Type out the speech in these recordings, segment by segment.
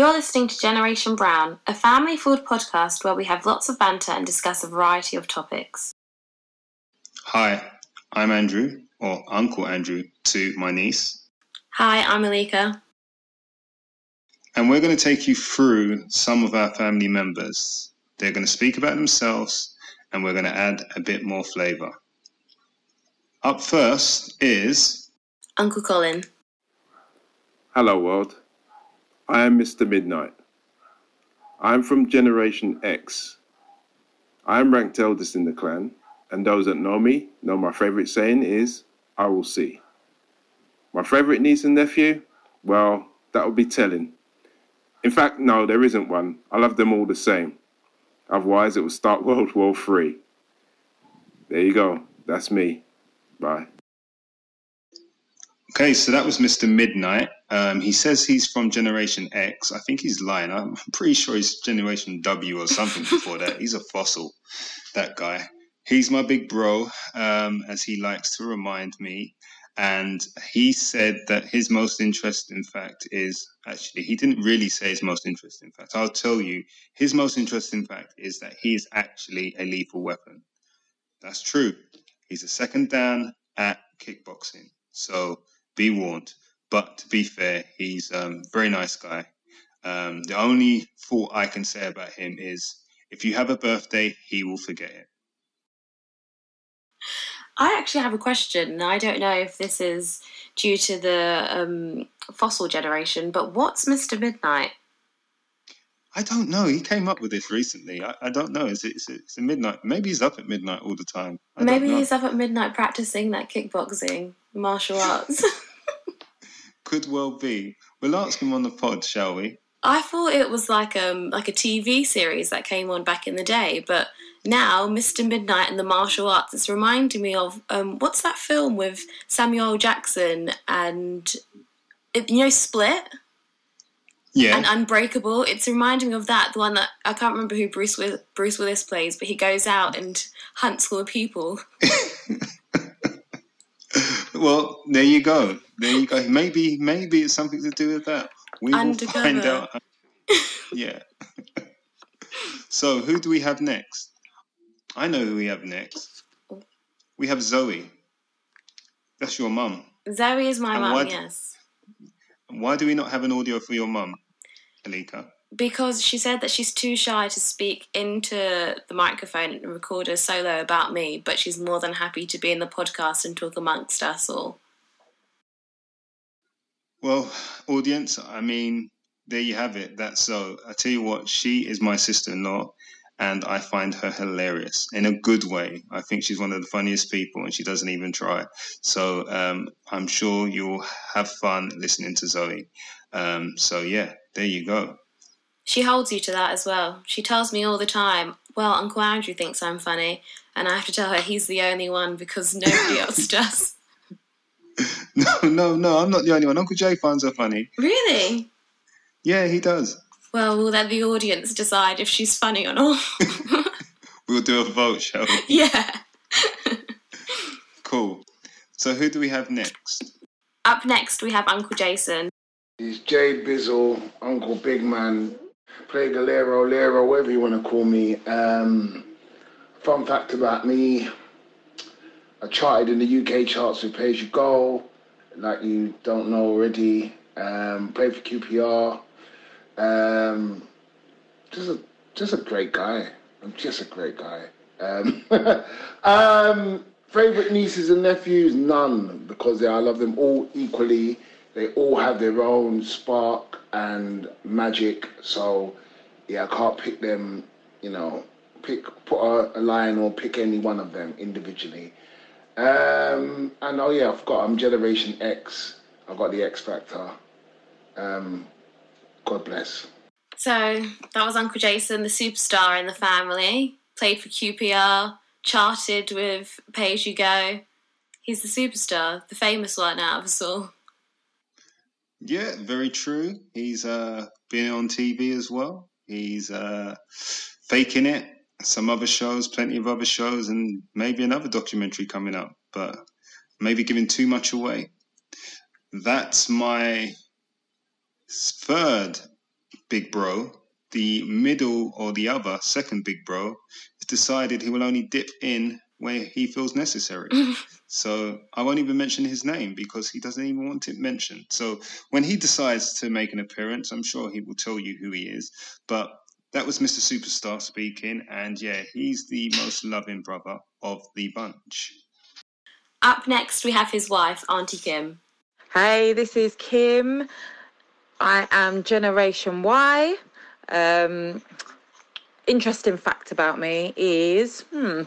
You're listening to Generation Brown, a family food podcast where we have lots of banter and discuss a variety of topics. Hi, I'm Andrew, or Uncle Andrew to my niece. Hi, I'm Alika. And we're going to take you through some of our family members. They're going to speak about themselves, and we're going to add a bit more flavour. Up first is Uncle Colin. Hello, world. I am Mr. Midnight. I am from Generation X. I am ranked eldest in the clan, and those that know me know my favourite saying is, I will see. My favourite niece and nephew? Well, that would be telling. In fact, no, there isn't one. I love them all the same. Otherwise, it would start World War Three. There you go. That's me. Bye. Okay, so that was Mr. Midnight. Um, he says he's from Generation X. I think he's lying. I'm pretty sure he's Generation W or something before that. He's a fossil, that guy. He's my big bro, um, as he likes to remind me. And he said that his most interesting fact is actually, he didn't really say his most interesting fact. I'll tell you, his most interesting fact is that he is actually a lethal weapon. That's true. He's a second dan at kickboxing. So be warned. But to be fair, he's a um, very nice guy. Um, the only thought I can say about him is if you have a birthday, he will forget it. I actually have a question. I don't know if this is due to the um, fossil generation, but what's Mr. Midnight? I don't know. He came up with this recently. I, I don't know. Is it, is it, is it midnight? Maybe he's up at midnight all the time. I Maybe he's up at midnight practicing that kickboxing martial arts. Could well be. We'll ask him on the pod, shall we? I thought it was like um like a TV series that came on back in the day, but now Mr. Midnight and the martial arts. It's reminding me of um what's that film with Samuel Jackson and you know Split. Yeah. And Unbreakable. It's reminding me of that. The one that I can't remember who Bruce Will- Bruce Willis plays, but he goes out and hunts for people. well, there you go. There you go. Maybe maybe it's something to do with that. We Undercover. will find out. yeah. so who do we have next? I know who we have next. We have Zoe. That's your mum. Zoe is my mum, yes. Why do we not have an audio for your mum, Alika? Because she said that she's too shy to speak into the microphone and record a solo about me, but she's more than happy to be in the podcast and talk amongst us all. Well, audience, I mean, there you have it. That's so. I tell you what, she is my sister in law, and I find her hilarious in a good way. I think she's one of the funniest people, and she doesn't even try. So um, I'm sure you'll have fun listening to Zoe. Um, so yeah, there you go. She holds you to that as well. She tells me all the time, "Well, Uncle Andrew thinks I'm funny," and I have to tell her he's the only one because nobody else does. no, no, no, I'm not the only one. Uncle Jay finds her funny. Really? Yeah, he does. Well, we'll let the audience decide if she's funny or not. we'll do a vote, shall we? Yeah. cool. So who do we have next? Up next, we have Uncle Jason. He's Jay Bizzle, Uncle Big Man, Play Galero, Lero, whatever you want to call me. Um, fun fact about me, I charted in the UK charts with Pay As You Go, like you don't know already. Um, played for QPR. Um, just a just a great guy. I'm just a great guy. Um, um, favorite nieces and nephews? None, because I love them all equally. They all have their own spark and magic. So yeah, I can't pick them. You know, pick put a, a line or pick any one of them individually. Um, and oh yeah, I've got I'm Generation X. I've got the X Factor. Um, God bless. So that was Uncle Jason, the superstar in the family. Played for QPR, charted with Pay As You Go. He's the superstar, the famous one out of us all. Yeah, very true. He's uh, been on TV as well. He's uh, faking it some other shows, plenty of other shows, and maybe another documentary coming up, but maybe giving too much away. That's my third big bro. The middle or the other second big bro has decided he will only dip in where he feels necessary. so I won't even mention his name because he doesn't even want it mentioned. So when he decides to make an appearance, I'm sure he will tell you who he is. But that was Mr. Superstar speaking, and yeah, he's the most loving brother of the bunch. Up next, we have his wife, Auntie Kim. Hey, this is Kim. I am Generation Y. Um, interesting fact about me is, hmm,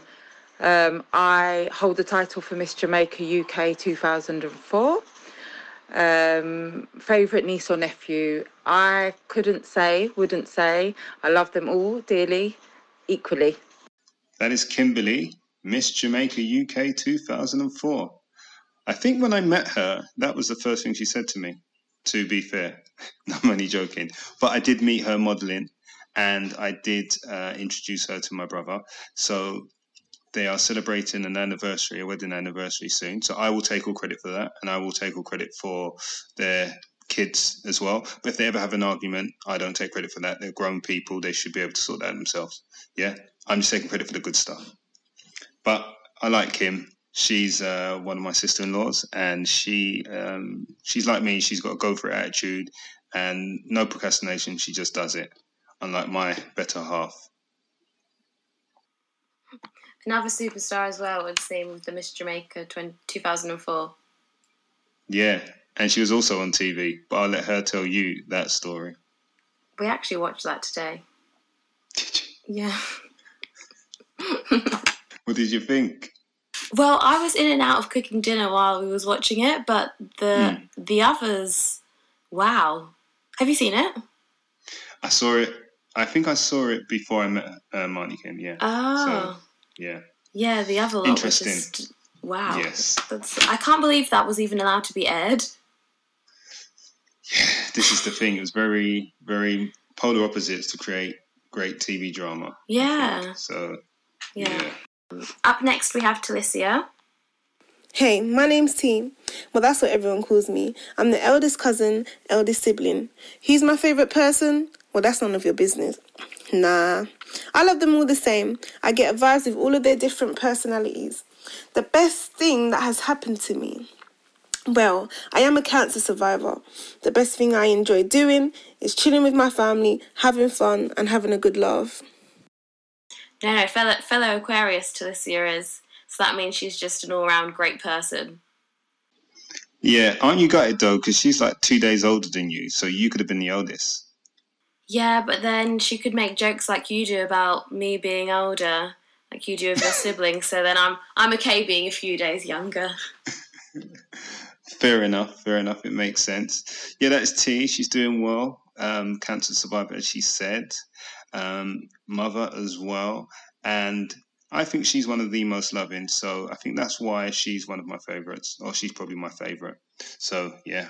um, I hold the title for Miss Jamaica UK 2004. Um, favorite niece or nephew? I couldn't say, wouldn't say. I love them all dearly, equally. That is Kimberly, Miss Jamaica UK 2004. I think when I met her, that was the first thing she said to me, to be fair. I'm joking. But I did meet her modeling and I did uh, introduce her to my brother. So they are celebrating an anniversary, a wedding anniversary soon. So I will take all credit for that and I will take all credit for their kids as well. But if they ever have an argument, I don't take credit for that. They're grown people, they should be able to sort that themselves. Yeah? I'm just taking credit for the good stuff. But I like Kim. She's uh, one of my sister-in-laws, and she um, she's like me. She's got a go for it attitude, and no procrastination. She just does it. Unlike my better half. Another superstar as well, would seem with the Miss Jamaica 20, 2004. Yeah, and she was also on TV, but I'll let her tell you that story. We actually watched that today. Did you? Yeah. What did you think? Well, I was in and out of cooking dinner while we was watching it, but the the others, wow. Have you seen it? I saw it. I think I saw it before I met uh, Marnie Kim. Yeah. Oh, Yeah. yeah. The other lot were Interesting. just wow. Yes. That's, I can't believe that was even allowed to be aired. Yeah, This is the thing. It was very, very polar opposites to create great TV drama. Yeah. think. So Yeah. Up next, we have Talicia. Hey, my name's T. Well, that's what everyone calls me. I'm the eldest cousin, eldest sibling. Who's my favourite person? Well, that's none of your business. Nah. I love them all the same. I get vibes with all of their different personalities. The best thing that has happened to me. Well, I am a cancer survivor. The best thing I enjoy doing is chilling with my family, having fun, and having a good laugh. No, no, fellow, fellow Aquarius Talicia is. So that means she's just an all round great person. yeah, aren't you gutted though? Because she's like two days older than you, so you could have been the oldest. Yeah, but then she could make jokes like you do about me being older, like you do with your siblings. So then I'm I'm okay being a few days younger. Fair enough. Fair enough. It makes sense. Yeah, that's T. She's doing well. Um, cancer survivor, as she said. Um, mother as well. And I think she's one of the most loving. So I think that's why she's one of my favorites, or she's probably my favorite. So yeah,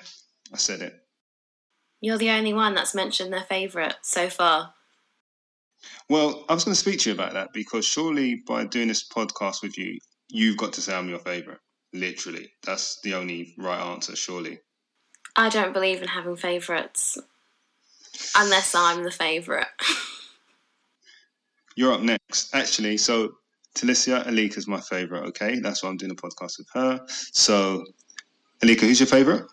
I said it. You're the only one that's mentioned their favourite so far. Well, I was going to speak to you about that because surely by doing this podcast with you, you've got to say I'm your favorite. Literally, that's the only right answer. Surely. I don't believe in having favourites unless I'm the favourite. You're up next. Actually, so Talicia is my favorite, okay? That's why I'm doing a podcast with her. So, Alika, who's your favorite?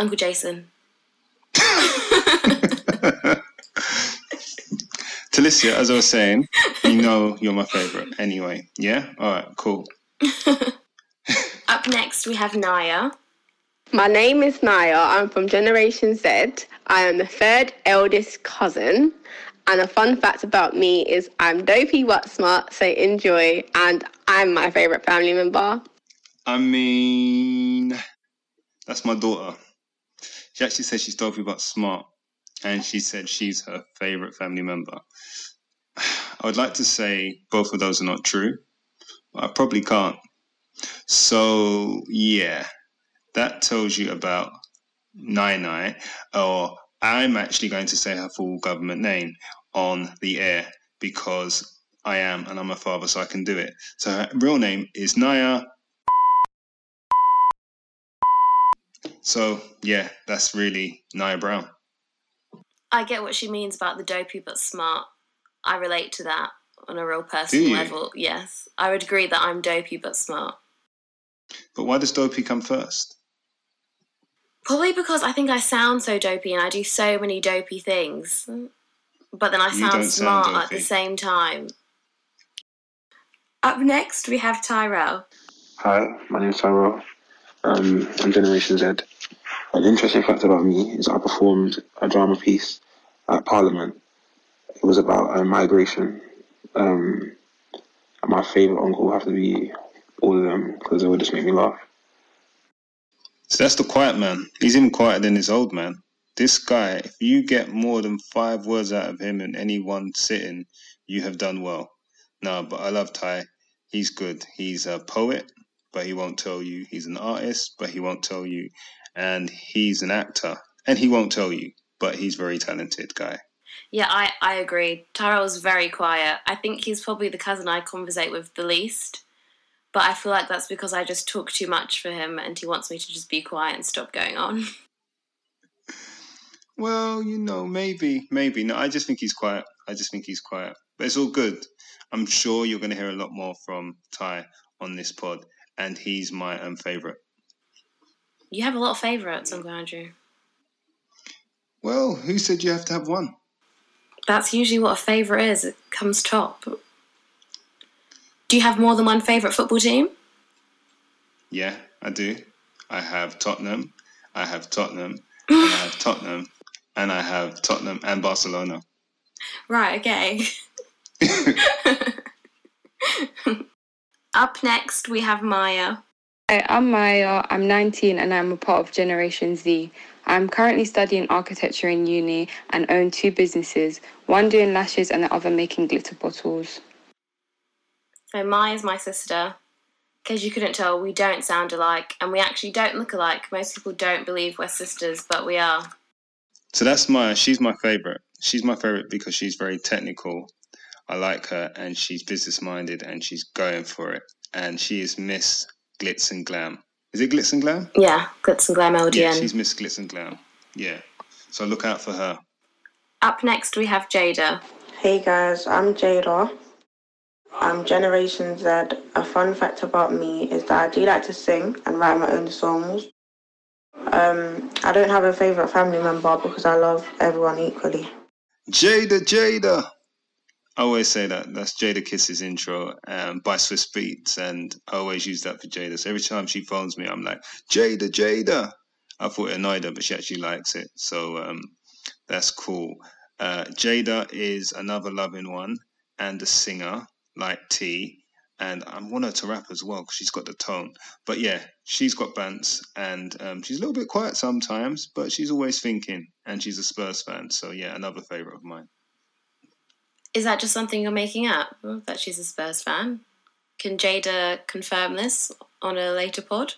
Uncle Jason. Talicia, as I was saying, you know you're my favorite anyway. Yeah? All right, cool. Up next, we have Naya. My name is Naya. I'm from Generation Z. I am the third eldest cousin. And a fun fact about me is I'm dopey but smart, so enjoy. And I'm my favourite family member. I mean, that's my daughter. She actually said she's dopey but smart, and she said she's her favorite family member. I would like to say both of those are not true, but I probably can't. So, yeah, that tells you about Nai Nai, or I'm actually going to say her full government name on the air because I am and I'm a father, so I can do it. So her real name is Naya. So yeah, that's really Nia Brown. I get what she means about the dopey but smart. I relate to that on a real personal level. Yes, I would agree that I'm dopey but smart. But why does Dopey come first? Probably because I think I sound so dopey and I do so many dopey things. But then I sound don't sound smart at the same time. Up next, we have Tyrell. Hi, my name's Tyrell. Um, I'm Generation Z. An interesting fact about me is I performed a drama piece at Parliament. It was about uh, migration. Um, my favourite uncle would have to be all of them because they would just make me laugh. So that's the quiet man. He's even quieter than his old man. This guy, if you get more than five words out of him in any one sitting, you have done well. No, but I love Ty. He's good. He's a poet, but he won't tell you. He's an artist, but he won't tell you. And he's an actor, and he won't tell you. But he's very talented guy. Yeah, I, I agree. Tyrell's very quiet. I think he's probably the cousin I conversate with the least. But I feel like that's because I just talk too much for him and he wants me to just be quiet and stop going on. Well, you know, maybe, maybe. No, I just think he's quiet. I just think he's quiet. But it's all good. I'm sure you're going to hear a lot more from Ty on this pod, and he's my um, favorite. You have a lot of favourites, Uncle Andrew. Well, who said you have to have one? That's usually what a favourite is. It comes top. Do you have more than one favourite football team? Yeah, I do. I have Tottenham. I have Tottenham. and I have Tottenham. And I have Tottenham and Barcelona. Right, okay. Up next, we have Maya. Hi, I'm Maya. I'm 19 and I'm a part of Generation Z. I'm currently studying architecture in uni and own two businesses, one doing lashes and the other making glitter bottles. So Maya's my sister. In case you couldn't tell, we don't sound alike, and we actually don't look alike. Most people don't believe we're sisters, but we are. So that's Maya. She's my favorite. She's my favorite because she's very technical. I like her, and she's business minded, and she's going for it. And she is Miss Glitz and Glam. Is it Glitz and Glam? Yeah, Glitz and Glam LDN. Yeah, she's Miss Glitz and Glam. Yeah. So look out for her. Up next, we have Jada. Hey guys, I'm Jada. I'm Generation Z. A fun fact about me is that I do like to sing and write my own songs. Um, I don't have a favourite family member because I love everyone equally. Jada, Jada. I always say that. That's Jadakiss's intro um, by Swizz Beatz, and I always use that for Jada. So every time she phones me, I'm like, Jada, Jada. I thought it annoyed her, but she actually likes it. So um, that's cool. Uh, Jada is another loving one and a singer like T. And I want her to rap as well because she's got the tone. But yeah, she's got bands and um, she's a little bit quiet sometimes, but she's always thinking. And she's a Spurs fan. So yeah, another favourite of mine. Is that just something you're making up? Oh, that she's a Spurs fan? Can Jada confirm this on a later pod?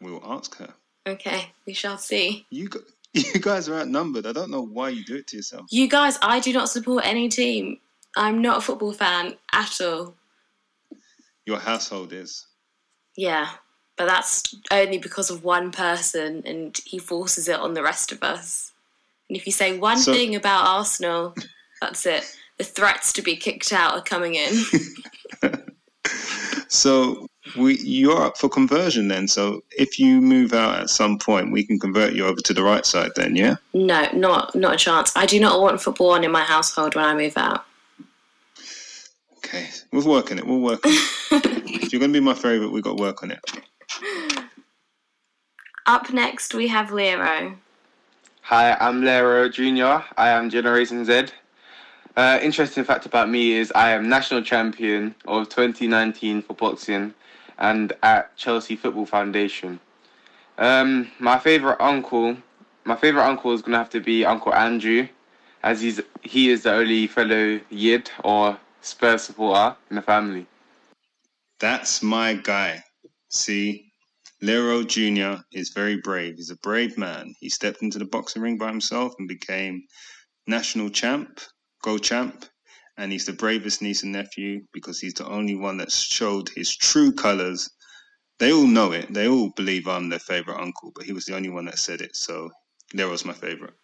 We'll ask her. Okay, we shall see. You gu- you guys are outnumbered. I don't know why you do it to yourself. You guys, I do not support any team. I'm not a football fan at all. Your household is. Yeah, but that's only because of one person and he forces it on the rest of us. And if you say one So- thing about Arsenal, that's it. The threats to be kicked out are coming in. So we you're up for conversion then. So if you move out at some point, we can convert you over to the right side then, yeah? no, not not a chance. I do not want football on in my household when I move out. Okay. We'll work on it. We'll work on it. if you're gonna be my favourite, we've got to work on it. Up next, we have Lero. Hi, I'm Lero Jr. I am Generation Z. Uh, interesting fact about me is I am national champion of 2019 for boxing and at Chelsea Football Foundation. Um, my favorite uncle, my favorite uncle is gonna have to be Uncle Andrew, as he's he is the only fellow Yid or Spurs supporter in the family. That's my guy. See, Lero Jr. is very brave. He's a brave man. He stepped into the boxing ring by himself and became national champ, gold champ. And he's the bravest niece and nephew because he's the only one that showed his true colors. They all know it. They all believe I'm their favorite uncle, but he was the only one that said it. So Lero's my favorite.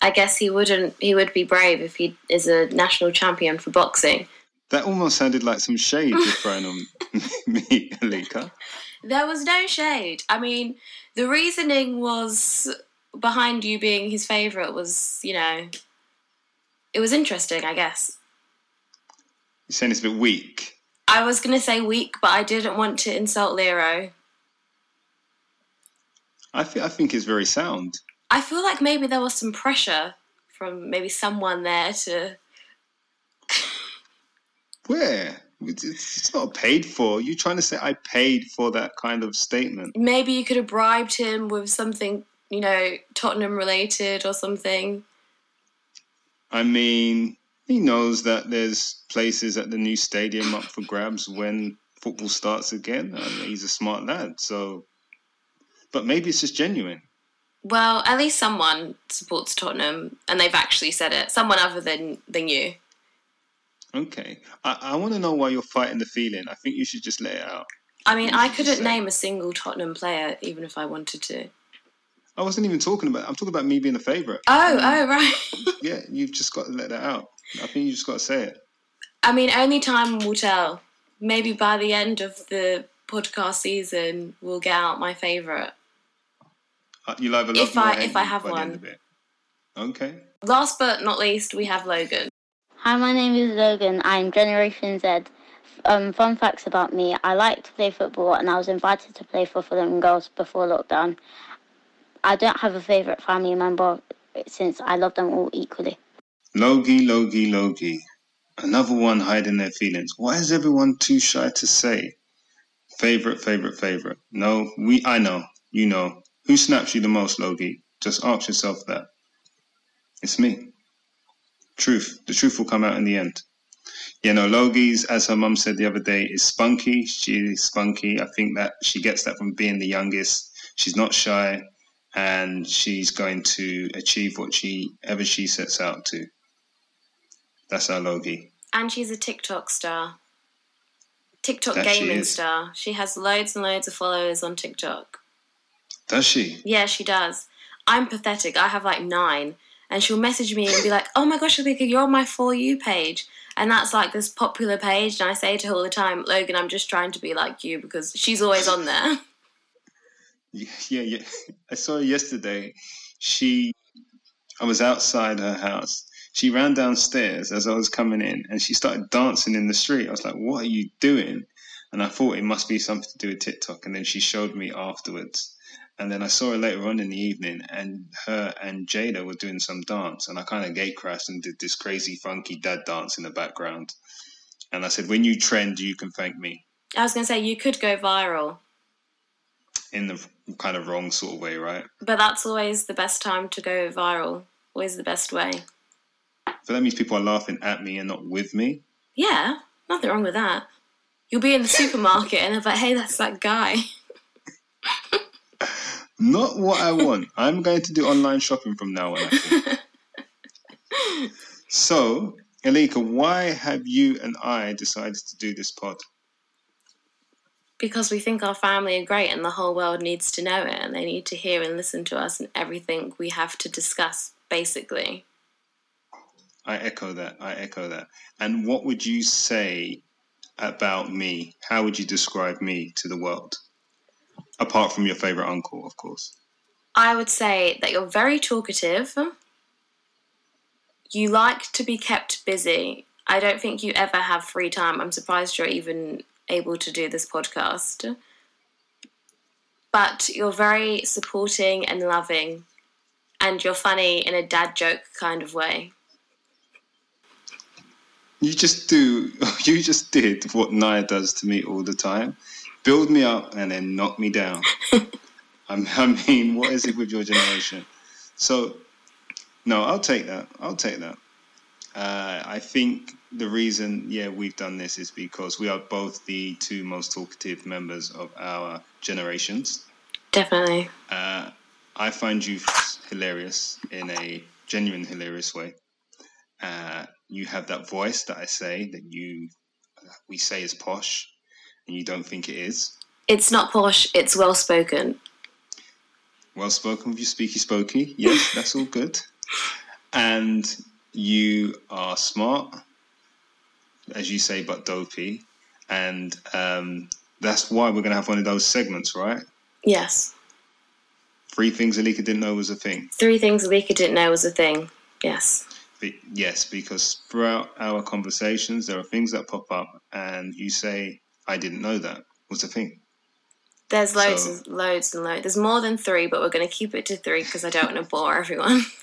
I guess he wouldn't. He would be brave if he is a national champion for boxing. That almost sounded like some shade you're throwing on me, Alika. There was no shade. I mean, the reasoning was behind you being his favourite was, you know, it was interesting, I guess. You're saying it's a bit weak. I was going to say weak, but I didn't want to insult Lero. I, th- I think it's very sound. I feel like maybe there was some pressure from maybe someone there to. Where? It's, not paid for. You trying to say I paid for that kind of statement? Maybe you could have bribed him with something, you know, Tottenham related or something. I mean, he knows that there's places at the new stadium up for grabs when football starts again. I mean, he's a smart lad, so. But maybe it's just genuine. Well, at least someone supports Tottenham, and they've actually said it. Someone other than than you. Okay, I, I want to know why you're fighting the feeling. I think you should just let it out. I mean, I couldn't name a single Tottenham player, even if I wanted to. I wasn't even talking about. I'm talking about me being a favourite. Oh, oh, right. yeah, you've just got to let that out. I think you just got to say it. I mean, only time will tell. Maybe by the end of the podcast season, we'll get out my favourite. Uh, You'll a love If me or I- if I have by the end one. Okay. Last but not least, we have Logan. Hi, my name is Logan. I'm Generation Z. Um, fun facts about me I like to play football and I was invited to play for Fulham Girls before lockdown. I don't have a favourite family member since I love them all equally. Logie, Logie, Logie. Another one hiding their feelings. Why is everyone too shy to say? Favorite, favorite, favorite. No, we. I know. You know. Who snaps you the most, Logie? Just ask yourself that. It's me. Truth. The truth will come out in the end. You know, Logie's, as her mum said the other day, is spunky. She's spunky. I think that she gets that from being the youngest. She's not shy, and she's going to achieve what she ever she sets out to. That's our Logie. And she's a TikTok star. TikTok That gaming is. star. She has loads and loads of followers on TikTok. Does she? Yeah, she does. I'm pathetic. I have like nine. And she'll message me and be like, oh my gosh, Alika, you're on my For You page. And that's like this popular page. And I say to her all the time, Logan, I'm just trying to be like you because she's always on there. Yeah, yeah. I saw her yesterday. She, I was outside her house. She ran downstairs as I was coming in, and she started dancing in the street. I was like, "What are you doing?" And I thought it must be something to do with TikTok. And then she showed me afterwards. And then I saw her later on in the evening, and her and Jada were doing some dance. And I kind of gate crashed and did this crazy, funky dad dance in the background. And I said, "When you trend, you can thank me." I was going to say, you could go viral. In the kind of wrong sort of way, right? But that's always the best time to go viral. Always the best way. So that means people are laughing at me and not with me. Yeah, nothing wrong with that. You'll be in the supermarket and they're like, hey, that's that guy. Not what I want. I'm going to do online shopping from now on. So, Alika, why have you and I decided to do this pod? Because we think our family are great and the whole world needs to know it and they need to hear and listen to us and everything we have to discuss, basically. I echo that. I echo that. And what would you say about me? How would you describe me to the world? Apart from your favorite uncle, of course. I would say that you're very talkative. You like to be kept busy. I don't think you ever have free time. I'm surprised you're even able to do this podcast. But you're very supporting and loving, and you're funny in a dad joke kind of way. You just do. You just did what Naya does to me all the time: build me up and then knock me down. I'm, mean, what is it with your generation? So, no, I'll take that. I'll take that. Uh, I think the reason, yeah, we've done this is because we are both the two most talkative members of our generations. Definitely. Uh, I find you hilarious in a genuine, hilarious way. Uh, you have that voice that I say that you we say is posh, and you don't think it is. It's not posh, it's well spoken. Well spoken with you, speaky spokey. Yes, that's all good. and you are smart, as you say, but dopey, and um, that's why we're going to have one of those segments, right? Yes. Three things Alika didn't know was a thing. Three things Alika didn't know was a thing. Yes. Yes, because throughout our conversations, there are things that pop up, and you say, "I didn't know that was a thing." There's loads So- and loads and loads. There's more than three, but we're going to keep it to three because I don't want to bore everyone.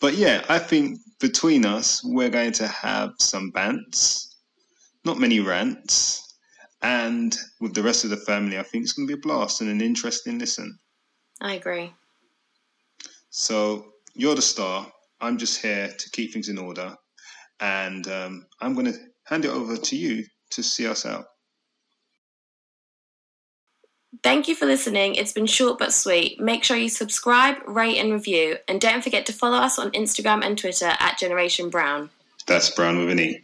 But yeah, I think between us, we're going to have some bants, not many rants, and with the rest of the family, I think it's going to be a blast and an interesting listen. I agree. So you're the star. I'm just here to keep things in order, and um, I'm going to hand it over to you to see us out. Thank you for listening. It's been short but sweet. Make sure you subscribe, rate, and review. And don't forget to follow us on Instagram and Twitter at Generation Brown. That's Brown with an E.